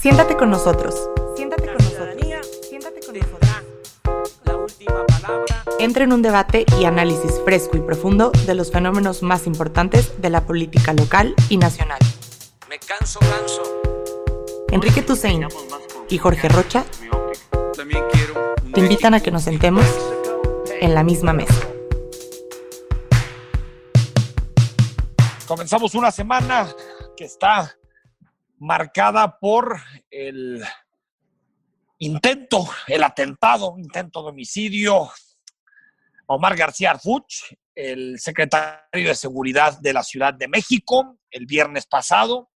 Siéntate con nosotros. Siéntate con nosotros. Siéntate con nosotros. La última palabra. Entra en un debate y análisis fresco y profundo de los fenómenos más importantes de la política local y nacional. Me canso, canso. Enrique Tusein y Jorge Rocha te invitan a que nos sentemos en la misma mesa. Comenzamos una semana que está marcada por el intento, el atentado, intento de homicidio Omar García Arfuch, el secretario de Seguridad de la Ciudad de México, el viernes pasado.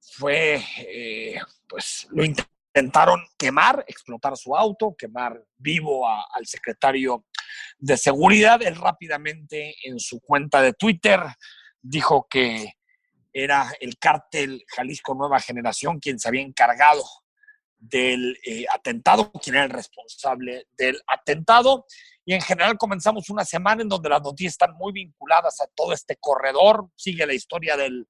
Fue, eh, pues, lo intentaron quemar, explotar su auto, quemar vivo al secretario de Seguridad. Él rápidamente en su cuenta de Twitter dijo que era el cártel Jalisco Nueva Generación quien se había encargado del eh, atentado, quien era el responsable del atentado. Y en general comenzamos una semana en donde las noticias están muy vinculadas a todo este corredor. Sigue la historia del,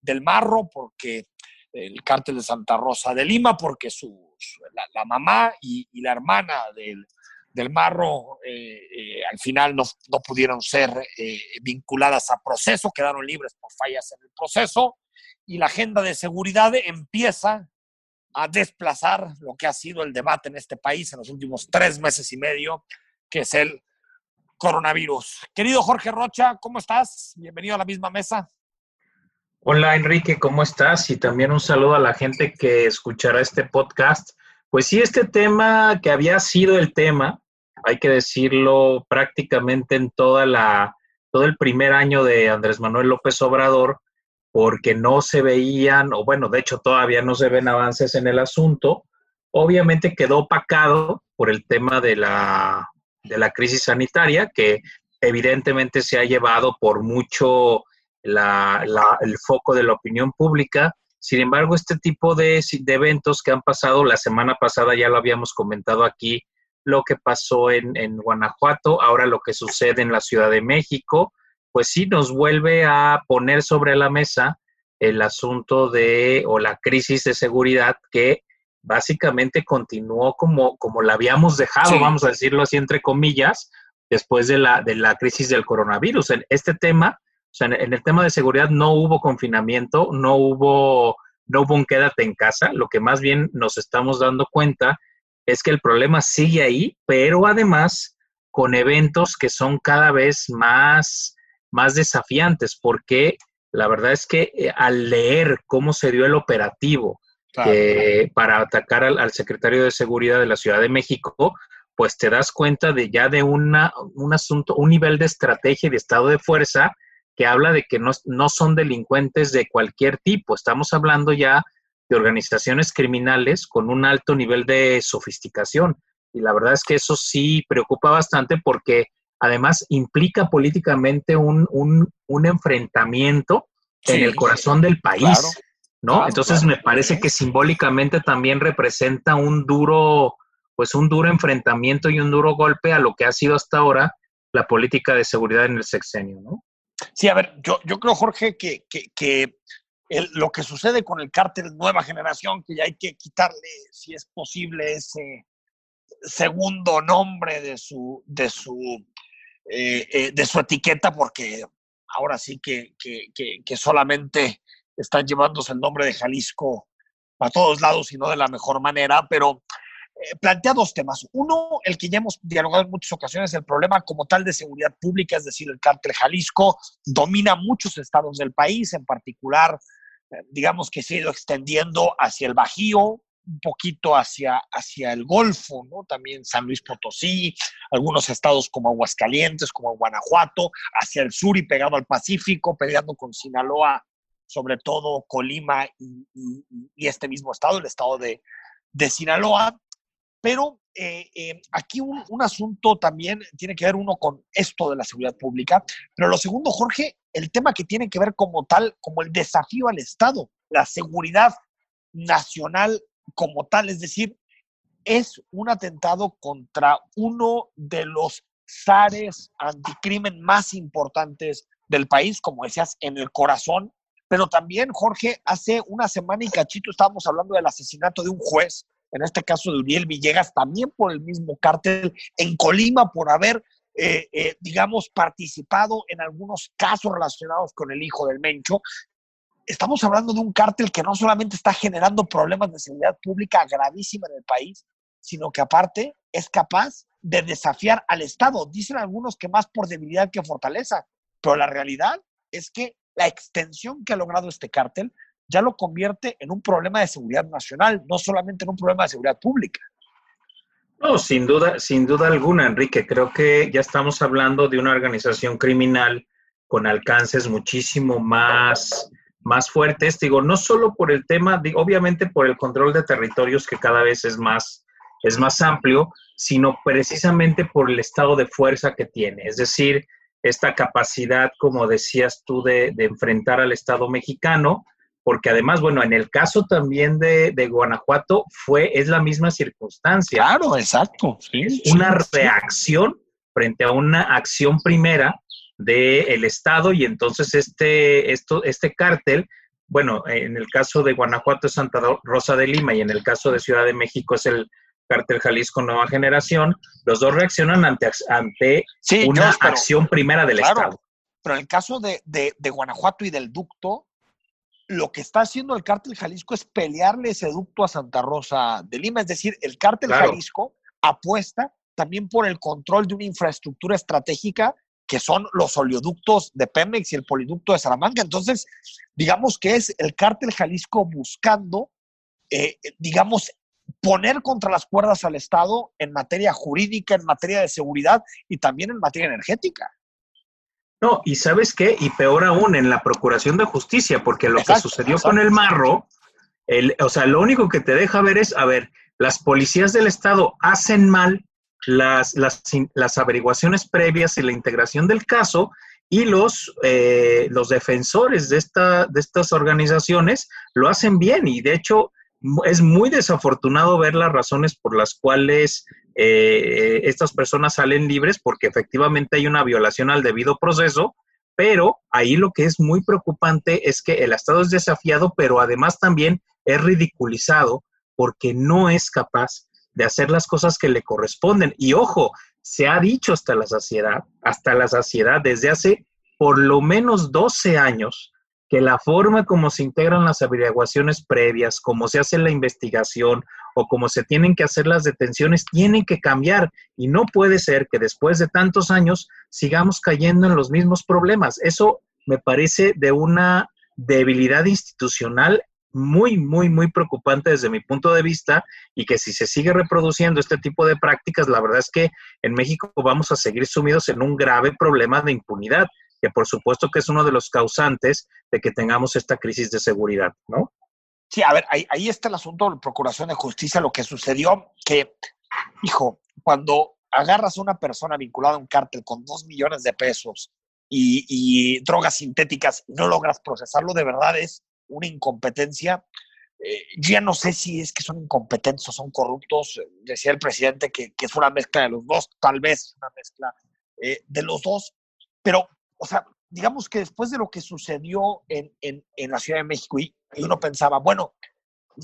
del marro, porque el cártel de Santa Rosa de Lima, porque su, la, mamá y la hermana del, del marro eh, eh, al final no, no pudieron ser eh, vinculadas a proceso, quedaron libres por fallas en el proceso y la agenda de seguridad empieza a desplazar lo que ha sido el debate en este país en los últimos tres meses y medio, que es el coronavirus. Querido Jorge Rocha, ¿cómo estás? Bienvenido a la misma mesa. Hola Enrique, ¿cómo estás? Y también un saludo a la gente que escuchará este podcast. Pues sí, este tema que había sido el tema, hay que decirlo prácticamente en toda la, todo el primer año de Andrés Manuel López Obrador, porque no se veían, o bueno, de hecho todavía no se ven avances en el asunto. Obviamente quedó opacado por el tema de la, de la crisis sanitaria, que evidentemente se ha llevado por mucho la- la- el foco de la opinión pública. Sin embargo, este tipo de, de eventos que han pasado, la semana pasada ya lo habíamos comentado aquí, lo que pasó en, en Guanajuato, ahora lo que sucede en la Ciudad de México, pues sí nos vuelve a poner sobre la mesa el asunto de, o la crisis de seguridad que básicamente continuó como, como la habíamos dejado, Sí. vamos a decirlo así entre comillas, después de la, de la crisis del coronavirus. En este tema, o sea, en, en el tema de seguridad no hubo confinamiento, no hubo, no hubo un quédate en casa. Lo que más bien nos estamos dando cuenta es que el problema sigue ahí, pero además con eventos que son cada vez más, más desafiantes, porque la verdad es que eh, al leer cómo se dio el operativo que para atacar al, al secretario de Seguridad de la Ciudad de México, pues te das cuenta de ya de una, un asunto, un nivel de estrategia y de estado de fuerza que habla de que no, no son delincuentes de cualquier tipo. Estamos hablando ya de organizaciones criminales con un alto nivel de sofisticación. Y la verdad es que eso sí preocupa bastante porque además implica políticamente un, un, un enfrentamiento en el corazón del país. Claro. ¿no? Claro, Entonces claro. me parece que simbólicamente también representa un duro, pues un duro enfrentamiento y un duro golpe a lo que ha sido hasta ahora la política de seguridad en el sexenio, ¿no? Sí, a ver, yo, yo creo, Jorge, que, que, que el- lo que sucede con el cártel Nueva Generación, que ya hay que quitarle, si es posible, ese segundo nombre de su, de su, eh, eh, de su etiqueta, porque ahora sí que, que, solamente están llevándose el nombre de Jalisco a todos lados y no de la mejor manera, pero eh, plantea dos temas. Uno, el que ya hemos dialogado en muchas ocasiones, el problema como tal de seguridad pública, es decir, el cártel Jalisco domina muchos estados del país, en particular, digamos que se ha ido extendiendo hacia el Bajío, un poquito hacia, hacia el Golfo, ¿no? También San Luis Potosí, algunos estados como Aguascalientes, como Guanajuato, hacia el sur y pegado al Pacífico, peleando con Sinaloa, sobre todo Colima y, y- este mismo estado, el estado de, de Sinaloa. Pero eh, eh, aquí un, un asunto también tiene que ver uno con esto de la seguridad pública, pero lo segundo, Jorge, el tema que tiene que ver como tal, como el desafío al Estado, la seguridad nacional como tal, es decir, es un atentado contra uno de los zares anticrimen más importantes del país, como decías, en el corazón Pero también, Jorge, hace una semana y cachito estábamos hablando del asesinato de un juez, en este caso de Uriel Villegas, también por el mismo cártel en Colima, por haber, eh, eh, digamos, participado en algunos casos relacionados con el hijo del Mencho. Estamos hablando de un cártel que no solamente está generando problemas de seguridad pública gravísima en el país, sino que aparte es capaz de desafiar al Estado. Dicen algunos que más por debilidad que fortaleza, pero la realidad es que la extensión que ha logrado este cártel ya lo convierte en un problema de seguridad nacional, no solamente en un problema de seguridad pública. No, sin duda, sin duda alguna, Enrique. Creo que ya estamos hablando de una organización criminal con alcances muchísimo más, más fuertes. Digo, no solo por el tema, obviamente por el control de territorios que cada vez es más, es más amplio, sino precisamente por el estado de fuerza que tiene. Es decir, esta capacidad, como decías tú, de, enfrentar al Estado mexicano, porque además, bueno, en el caso también de, Guanajuato fue, es la misma circunstancia. Claro, exacto. una reacción frente a una acción primera del Estado y entonces este, esto, este cártel, bueno, en el caso de Guanajuato es Santa Rosa de Lima y en el caso de Ciudad de México es el Cártel Jalisco Nueva Generación, los dos reaccionan ante, ante una acción primera del Estado. Pero en el caso de, Guanajuato y del ducto, lo que está haciendo el cártel Jalisco es pelearle ese ducto a Santa Rosa de Lima. Es decir, el cártel Jalisco apuesta también por el control de una infraestructura estratégica que son los oleoductos de Pemex y el poliducto de Salamanca. Entonces, digamos que es el cártel Jalisco buscando, eh, digamos, poner contra las cuerdas al Estado en materia jurídica, en materia de seguridad y también en materia energética. No, y sabes qué, y peor aún en la Procuración de Justicia, porque lo que sucedió con el Marro, el, o sea, lo único que te deja ver es, a ver, las policías del Estado hacen mal las, las, las averiguaciones previas y la integración del caso, y los, eh, los defensores de, esta, de estas organizaciones lo hacen bien, y de hecho es muy desafortunado ver las razones por las cuales eh, estas personas salen libres, porque efectivamente hay una violación al debido proceso, pero ahí lo que es muy preocupante es que el Estado es desafiado, pero además también es ridiculizado porque no es capaz de hacer las cosas que le corresponden. Y ojo, se ha dicho hasta la saciedad, hasta la saciedad desde hace por lo menos 12 años, que la forma como se integran las averiguaciones previas, cómo se hace la investigación o cómo se tienen que hacer las detenciones, tienen que cambiar. Y no puede ser que después de tantos años sigamos cayendo en los mismos problemas. Eso me parece de una debilidad institucional muy, muy, muy preocupante desde mi punto de vista y que si se sigue reproduciendo este tipo de prácticas, la verdad es que en México vamos a seguir sumidos en un grave problema de impunidad que por supuesto que es uno de los causantes de que tengamos esta crisis de seguridad, ¿no? Sí, a ver, ahí, está el asunto de la Procuración de Justicia, lo que sucedió, que, hijo, cuando agarras a una persona vinculada a un cártel con dos millones de pesos y, drogas sintéticas y no logras procesarlo, de verdad es una incompetencia. Eh, ya no sé si es que son incompetentes o son corruptos. Decía el presidente que, es una mezcla de los dos, tal vez una mezcla eh, de los dos, pero o sea, digamos que después de lo que sucedió en, la Ciudad de México y, uno pensaba, bueno,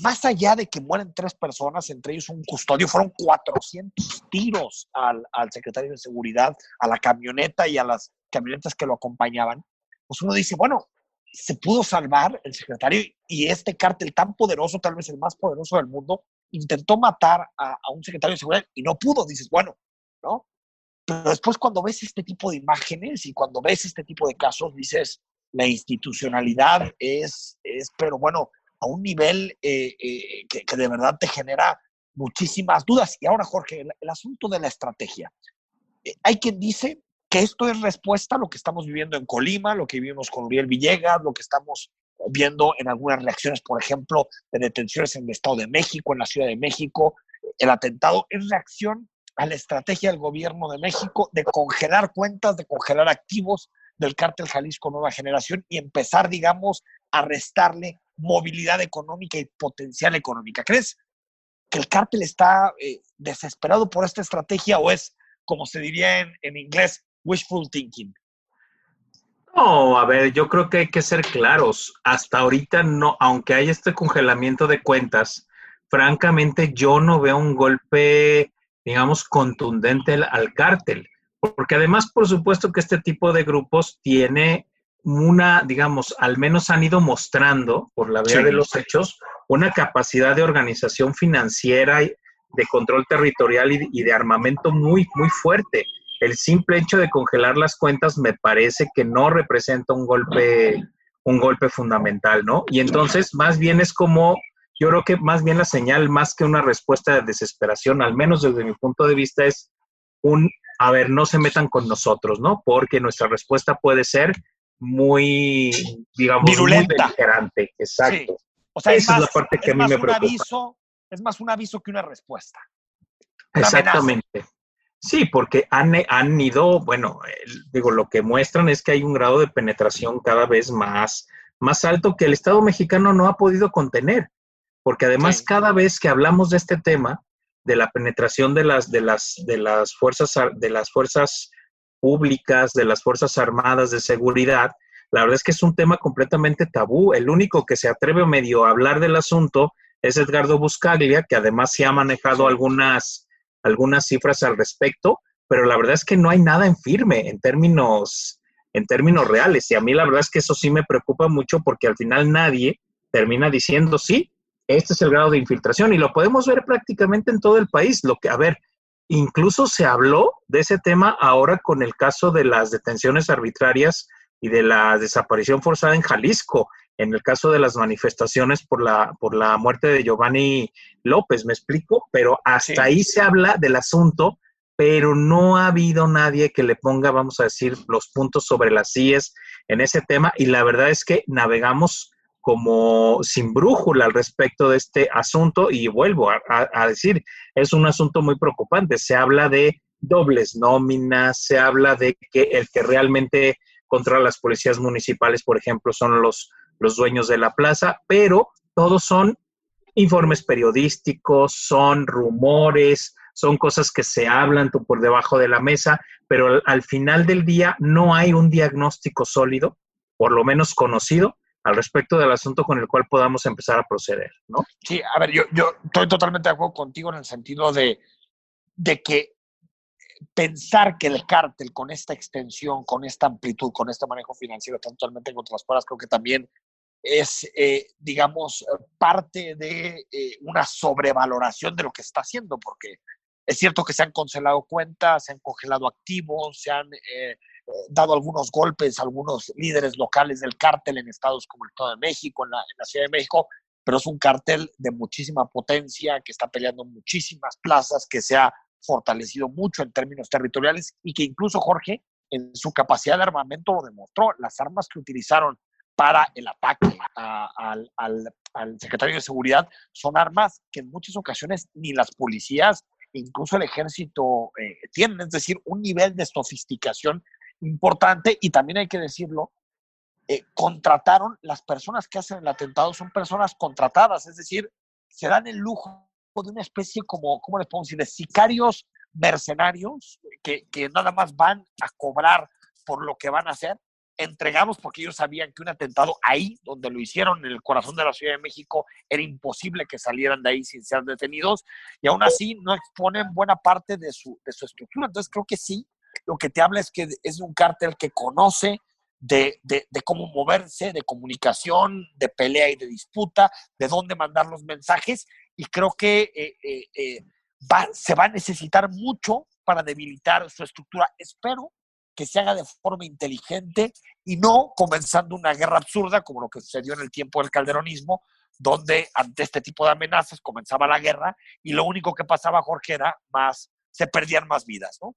más allá de que mueren tres personas, entre ellos un custodio, fueron 400 tiros al, secretario de Seguridad, a la camioneta y a las camionetas que lo acompañaban, pues uno dice, bueno, se pudo salvar el secretario y este cártel tan poderoso, tal vez el más poderoso del mundo, intentó matar a, a un secretario de seguridad y no pudo. Dices, bueno, ¿no? Pero después cuando ves este tipo de imágenes y cuando ves este tipo de casos, dices, la institucionalidad es, es pero bueno, a un nivel eh, eh, que, de verdad te genera muchísimas dudas. Y ahora, Jorge, el, asunto de la estrategia. Eh, hay quien dice que esto es respuesta a lo que estamos viviendo en Colima, lo que vivimos con Uriel Villegas, lo que estamos viendo en algunas reacciones, por ejemplo, de detenciones en el Estado de México, en la Ciudad de México, el atentado, es reacción a la estrategia del gobierno de México de congelar cuentas, de congelar activos del cártel Jalisco Nueva Generación y empezar, digamos, a restarle movilidad económica y potencial económica. ¿Crees que el cártel está eh, desesperado por esta estrategia o es, como se diría en, en inglés, wishful thinking? No, a ver, yo creo que hay que ser claros. Hasta ahorita no, aunque hay este congelamiento de cuentas, francamente yo no veo un golpe, digamos, contundente al, cártel. Porque además, por supuesto que este tipo de grupos tiene una, digamos, al menos han ido mostrando, por la vía Sí. de los hechos, una capacidad de organización financiera y de control territorial y, y de armamento muy, muy fuerte. El simple hecho de congelar las cuentas me parece que no representa un golpe, un golpe fundamental, ¿no? Y entonces, más bien es como, yo creo que más bien la señal, más que una respuesta de desesperación, al menos desde mi punto de vista, es un, a ver, no se metan con nosotros, ¿no? Porque nuestra respuesta puede ser muy, digamos, Virulenta. muy beligerante. Exacto. O sea, Esa es la parte que a mí me preocupa. aviso, es más un aviso que una respuesta. Una Exactamente. Sí, porque han, han ido, bueno, el- digo, lo que muestran es que hay un grado de penetración cada vez más, más alto que el Estado mexicano no ha podido contener. Porque además, Sí. cada vez que hablamos de este tema, de la penetración de las, de las, de las fuerzas, de las fuerzas públicas, de las fuerzas armadas de seguridad, la verdad es que es un tema completamente tabú. El único que se atreve medio a hablar del asunto es Edgardo Buscaglia, que además se ha manejado algunas, algunas cifras al respecto, pero la verdad es que no hay nada en firme en términos, en términos reales. Y a mí la verdad es que eso sí me preocupa mucho porque al final nadie termina diciendo, sí, este es el grado de infiltración y lo podemos ver prácticamente en todo el país. Lo que, a ver, incluso se habló de ese tema ahora con el caso de las detenciones arbitrarias y de la desaparición forzada en Jalisco, en el caso de las manifestaciones por la, por la muerte de Giovanni López, ¿me explico? Pero hasta Sí. ahí se habla del asunto, pero no ha habido nadie que le ponga, vamos a decir, los puntos sobre las CIES en ese tema y la verdad es que navegamos como sin brújula al respecto de este asunto y vuelvo a, a- decir, es un asunto muy preocupante. Se habla de dobles nóminas, se habla de que el que realmente controla las policías municipales, por ejemplo, son los, los dueños de la plaza, pero todos son informes periodísticos, son rumores, son cosas que se hablan por debajo de la mesa, pero al final del día no hay un diagnóstico sólido, por lo menos conocido, al respecto del asunto con el cual podamos empezar a proceder, ¿no? Sí, a ver, yo, yo estoy totalmente de acuerdo contigo en el sentido de, de que pensar que el cártel con esta extensión, con esta amplitud, con este manejo financiero está totalmente en otras palabras, creo que también es, eh, digamos, parte de eh, una sobrevaloración de lo que está haciendo, porque es cierto que se han congelado cuentas, se han congelado activos, se han eh, dado algunos golpes a algunos líderes locales del cártel en estados como el Estado de México, en la, en la Ciudad de México, pero es un cártel de muchísima potencia, que está peleando muchísimas plazas, que se ha fortalecido mucho en términos territoriales y que incluso Jorge, en su capacidad de armamento, demostró. Las armas que utilizaron para el ataque a, al, al, al secretario de Seguridad son armas que en muchas ocasiones ni las policías, incluso el ejército, eh, es decir, un nivel de sofisticación importante y también hay que decirlo, eh, contrataron, las personas que hacen el atentado son personas contratadas, es decir, se dan el lujo de una especie como, ¿cómo les podemos decir?, de sicarios mercenarios que, que nada más van a cobrar por lo que van a hacer, entregados porque ellos sabían que un atentado ahí, donde lo hicieron en el corazón de la Ciudad de México, era imposible que salieran de ahí sin ser detenidos y aún así no exponen buena parte de su, de su estructura. Entonces creo que sí, lo que te habla es que es un cártel que conoce de, cómo moverse, de comunicación, de pelea y de disputa, de dónde mandar los mensajes. Y creo que eh, eh, eh, se va a necesitar mucho para debilitar su estructura. Espero que se haga de forma inteligente y no comenzando una guerra absurda como lo que sucedió en el tiempo del calderonismo, donde ante este tipo de amenazas comenzaba la guerra y lo único que pasaba, Jorge, era más, se perdían más vidas, ¿no?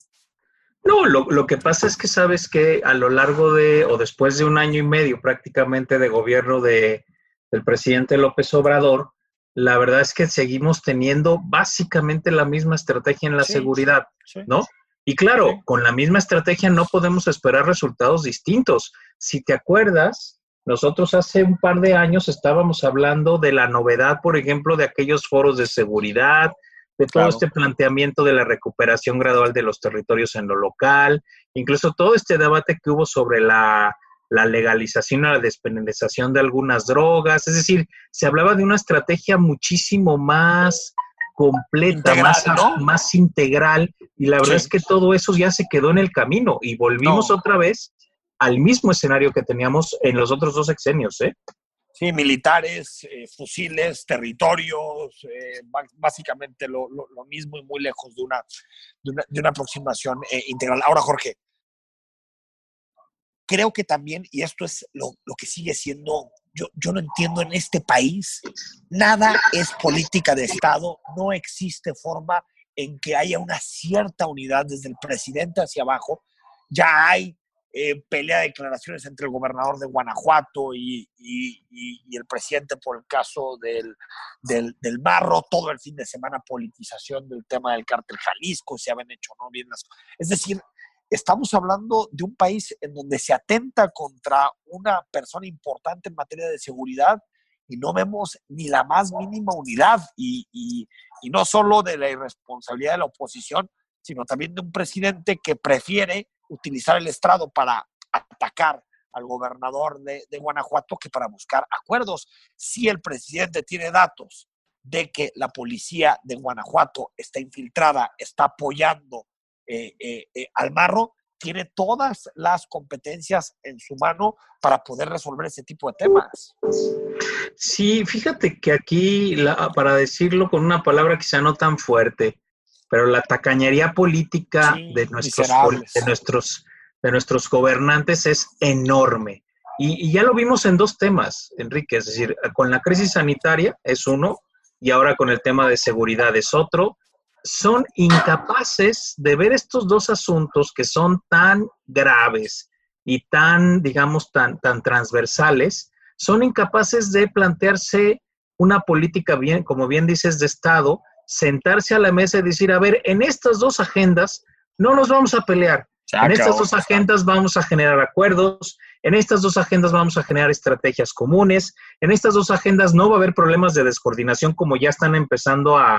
No, lo, lo, que pasa es que sabes que a lo largo de, o después de un año y medio prácticamente de gobierno de, del presidente López Obrador, la verdad es que seguimos teniendo básicamente la misma estrategia en la sí, seguridad, sí. ¿no? Y claro, con la misma estrategia no podemos esperar resultados distintos. Si te acuerdas, nosotros hace un par de años estábamos hablando de la novedad, por ejemplo, de aquellos foros de seguridad, de todo claro. este planteamiento de la recuperación gradual de los territorios en lo local, incluso todo este debate que hubo sobre la, la legalización o la despenalización de algunas drogas, es decir, se hablaba de una estrategia muchísimo más completa, Integral, más, ¿no? más integral, y la verdad Sí. es que todo eso ya se quedó en el camino y volvimos No. otra vez al mismo escenario que teníamos en los otros dos sexenios, ¿eh? Militares, eh, fusiles, territorios, eh, básicamente lo, mismo y muy lejos de una, de una, aproximación eh, integral. Ahora, Jorge, creo que también, y esto es lo, lo que sigue siendo, yo, yo no entiendo en este país, nada es política de Estado, no existe forma en que haya una cierta unidad desde el presidente hacia abajo. Ya hay eh, pelea de declaraciones entre el gobernador de Guanajuato y, el presidente por el caso del, del, barro, todo el fin de semana politización del tema del cártel Jalisco, se habían hecho no bien. Es decir, estamos hablando de un país en donde se atenta contra una persona importante en materia de seguridad y no vemos ni la más mínima unidad y no solo de la irresponsabilidad de la oposición, sino también de un presidente que prefiere utilizar el estrado para atacar al gobernador de, Guanajuato que para buscar acuerdos. Si el presidente tiene datos de que la policía de Guanajuato está infiltrada, está apoyando eh, eh, eh, al marro, tiene todas las competencias en su mano para poder resolver ese tipo de temas. Sí, fíjate que aquí, para decirlo con una palabra quizá no tan fuerte, pero la tacañería política Sí, de, nuestros, de, nuestros, de nuestros gobernantes es enorme. Y, y ya lo vimos en dos temas, Enrique, es decir, con la crisis sanitaria es uno y ahora con el tema de seguridad es otro. Son incapaces de ver estos dos asuntos que son tan graves y tan, digamos, tan, tan transversales, son incapaces de plantearse una política bien, como bien dices, de Estado, sentarse a la mesa y decir, a ver, en estas dos agendas no nos vamos a pelear, en estas dos agendas vamos a generar acuerdos, en estas dos agendas vamos a generar estrategias comunes, en estas dos agendas no va a haber problemas de descoordinación como ya están empezando a,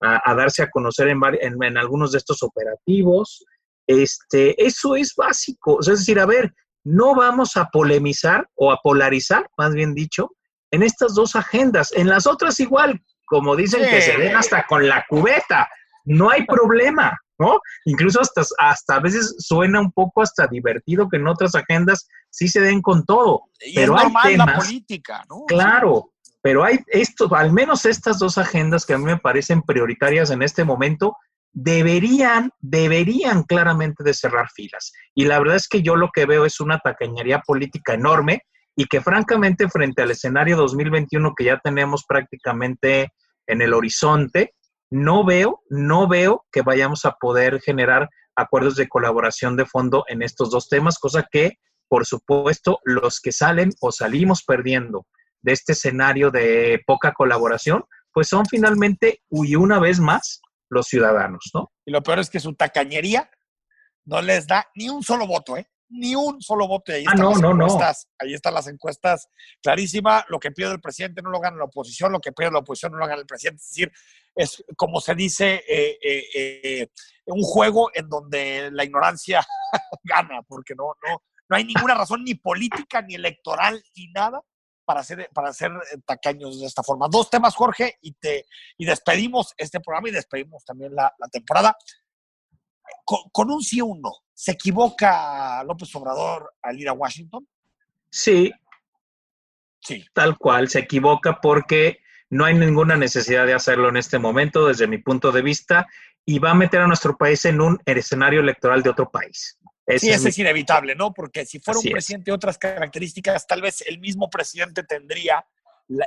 a- a darse a conocer en, en- en algunos de estos operativos. Este, eso es básico, O sea, es decir, a ver, no vamos a polemizar o a polarizar, más bien dicho, en estas dos agendas. En las otras igual, como dicen que se den hasta con la cubeta, no hay problema, ¿no? Incluso hasta, hasta a veces suena un poco hasta divertido que en otras agendas sí se den con todo. Y Pero es hay normal la temas- política, ¿no? Claro, pero hay esto, al menos estas dos agendas que a mí me parecen prioritarias en este momento, deberían, deberían claramente de cerrar filas. Y la verdad es que yo lo que veo es una tacañería política enorme y que francamente frente al escenario 2021 que ya tenemos prácticamente en el horizonte, no veo, no veo que vayamos a poder generar acuerdos de colaboración de fondo en estos dos temas, cosa que, por supuesto, los que salen o salimos perdiendo de este escenario de poca colaboración, pues son finalmente, y una vez más, los ciudadanos, ¿no? Y lo peor es que su tacañería no les da ni un solo voto, ¿eh? Ni un solo voto. Ahí Ah, están no, las no, no. encuestas. Ahí están las encuestas clarísima. Lo que pide el presidente no lo gana la oposición, lo que pide la oposición no lo gana el presidente. Es decir, es como se dice, eh, eh, eh, un juego en donde la ignorancia gana, porque no, no, no hay ninguna razón ni política, ni electoral, ni nada para ser, para ser tacaños de esta forma. Dos temas, Jorge, y, te, y despedimos este programa y despedimos también la, la temporada. Con, con un sí o un no, ¿se equivoca López Obrador al ir a Washington? Sí, Sí. tal cual, se equivoca porque no hay ninguna necesidad de hacerlo en este momento, desde mi punto de vista, y va a meter a nuestro país en un escenario electoral de otro país. Ese Sí, es eso mi- es inevitable, ¿no? Porque si fuera Así un es. presidente de otras características, tal vez el mismo presidente tendría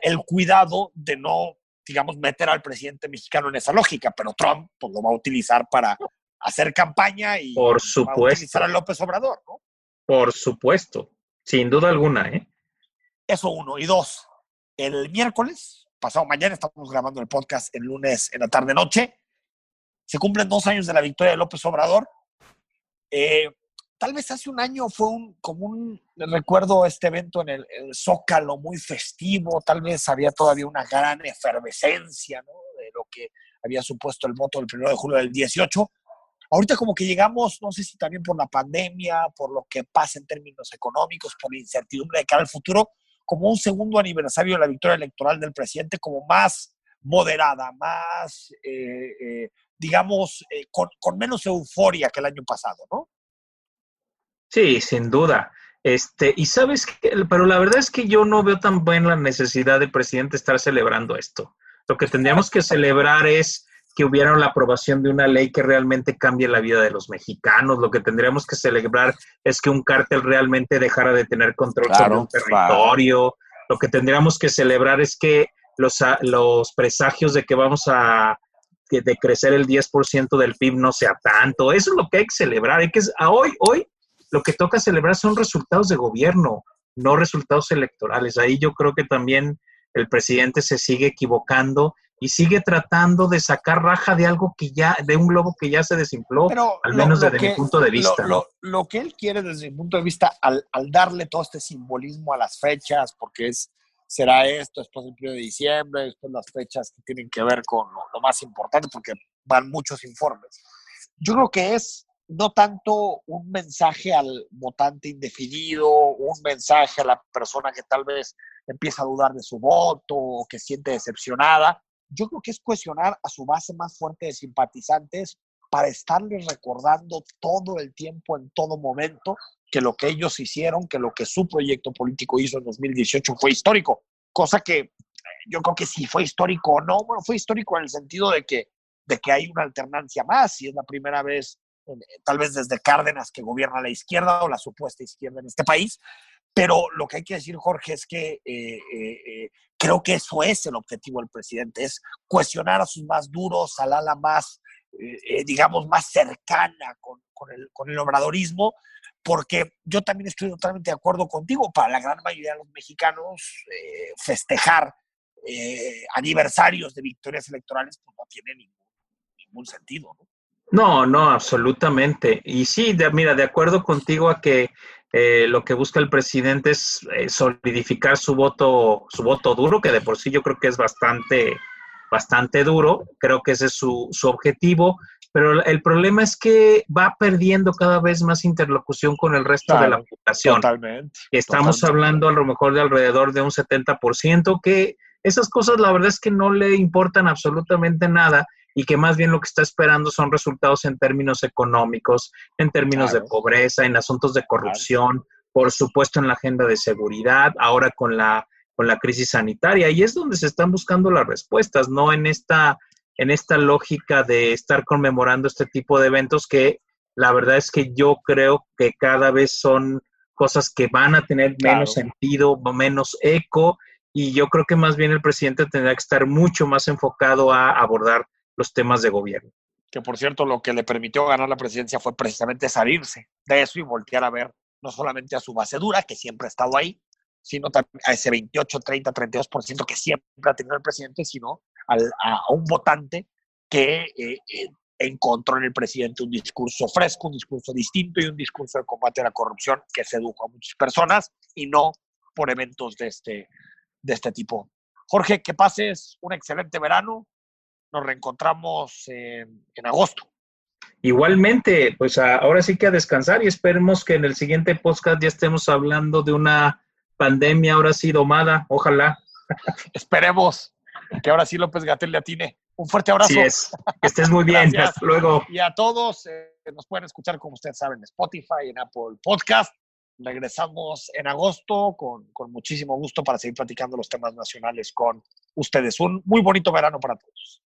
el cuidado de no, digamos, meter al presidente mexicano en esa lógica, pero Trump pues, lo va a utilizar para hacer campaña y Por a supuesto. a López Obrador, ¿no? Por supuesto, sin duda alguna, ¿eh? Eso uno. Y dos, el miércoles, pasado mañana, estamos grabando el podcast el lunes en la tarde-noche, se cumplen dos años de la victoria de López Obrador. Eh, tal vez hace un año fue un, como un, recuerdo este evento en el, el Zócalo, muy festivo, tal vez había todavía una gran efervescencia, ¿no? De lo que había supuesto el voto del 1 de julio del 18. Ahorita como que llegamos, no sé si también por la pandemia, por lo que pasa en términos económicos, por la incertidumbre de cara al futuro, como un segundo aniversario de la victoria electoral del presidente, como más moderada, más, eh, eh, digamos, eh, con, con menos euforia que el año pasado, ¿no? Sí, sin duda. Este, y sabes que, pero la verdad es que yo no veo tan buena la necesidad del presidente estar celebrando esto. Lo que tendríamos que celebrar es que hubiera la aprobación de una ley que realmente cambie la vida de los mexicanos. Lo que tendríamos que celebrar es que un cártel realmente dejara de tener control sobre un territorio. Lo que tendríamos que celebrar es que los, los presagios de que vamos a de crecer el 10% del PIB no sea tanto. Eso es lo que hay que celebrar. Hay que, a hoy, hoy lo que toca celebrar son resultados de gobierno, no resultados electorales. Ahí yo creo que también el presidente se sigue equivocando y sigue tratando de sacar raja de algo que ya, de un globo que ya se desinfló, al menos desde mi punto de vista. Lo, que él quiere desde mi punto de vista, al, darle todo este simbolismo a las fechas, porque es será esto después del 1 de diciembre, después las fechas que tienen que ver con lo más importante, porque van muchos informes. Yo creo que es no tanto un mensaje al votante indefinido, un mensaje a la persona que tal vez empieza a dudar de su voto o que siente decepcionada. Yo creo que es cuestionar a su base más fuerte de simpatizantes para estarles recordando todo el tiempo, en todo momento, que lo que ellos hicieron, que lo que su proyecto político hizo en 2018 fue histórico. Cosa que eh, yo creo que si fue histórico o no, bueno, fue histórico en el sentido de que, de que hay una alternancia más y es la primera vez tal vez desde Cárdenas que gobierna la izquierda o la supuesta izquierda en este país, pero lo que hay que decir, Jorge, es que eh, eh, eh, creo que eso es el objetivo del presidente, es cuestionar a sus más duros, al ala más, digamos, más cercana con, con, el, con el obradorismo, porque yo también estoy totalmente de acuerdo contigo, para la gran mayoría de los mexicanos, festejar aniversarios de victorias electorales pues no tiene ningún, ningún sentido, ¿no? No, no, absolutamente. Y sí, mira, de acuerdo contigo a que eh, lo que busca el presidente es eh, solidificar su voto, su voto duro, que de por sí yo creo que es bastante, bastante duro. Creo que ese es su, su objetivo. Pero el problema es que va perdiendo cada vez más interlocución con el resto de la población. Totalmente. Estamos hablando a lo mejor de alrededor de un 70%, que esas cosas la verdad es que no le importan absolutamente nada y que más bien lo que está esperando son resultados en términos económicos, en términos de pobreza, en asuntos de corrupción, por supuesto en la agenda de seguridad, ahora con la, con la crisis sanitaria. Y es donde se están buscando las respuestas, no en esta, en esta lógica de estar conmemorando este tipo de eventos que la verdad es que yo creo que cada vez son cosas que van a tener menos sentido, menos eco, y yo creo que más bien el presidente tendrá que estar mucho más enfocado a abordar los temas de gobierno. Que por cierto, lo que le permitió ganar la presidencia fue precisamente salirse de eso y voltear a ver no solamente a su base dura, que siempre ha estado ahí, sino también a ese 28, 30, 32% que siempre ha tenido el presidente, sino a, un votante que eh, eh, encontró en el presidente un discurso fresco, un discurso distinto y un discurso de combate a la corrupción que sedujo a muchas personas y no por eventos de este, de este tipo. Jorge, que pases un excelente verano, nos reencontramos en, agosto. Igualmente, pues ahora sí que a descansar y esperemos que en el siguiente podcast ya estemos hablando de una pandemia ahora sí domada, ojalá. Esperemos que ahora sí López Gatel le atine. Un fuerte abrazo. Sí es. Que estés muy bien. Hasta luego. Y a todos eh, nos pueden escuchar, como ustedes saben, en Spotify, en Apple Podcast. Regresamos en agosto con, con muchísimo gusto para seguir platicando los temas nacionales con ustedes. Un muy bonito verano para todos.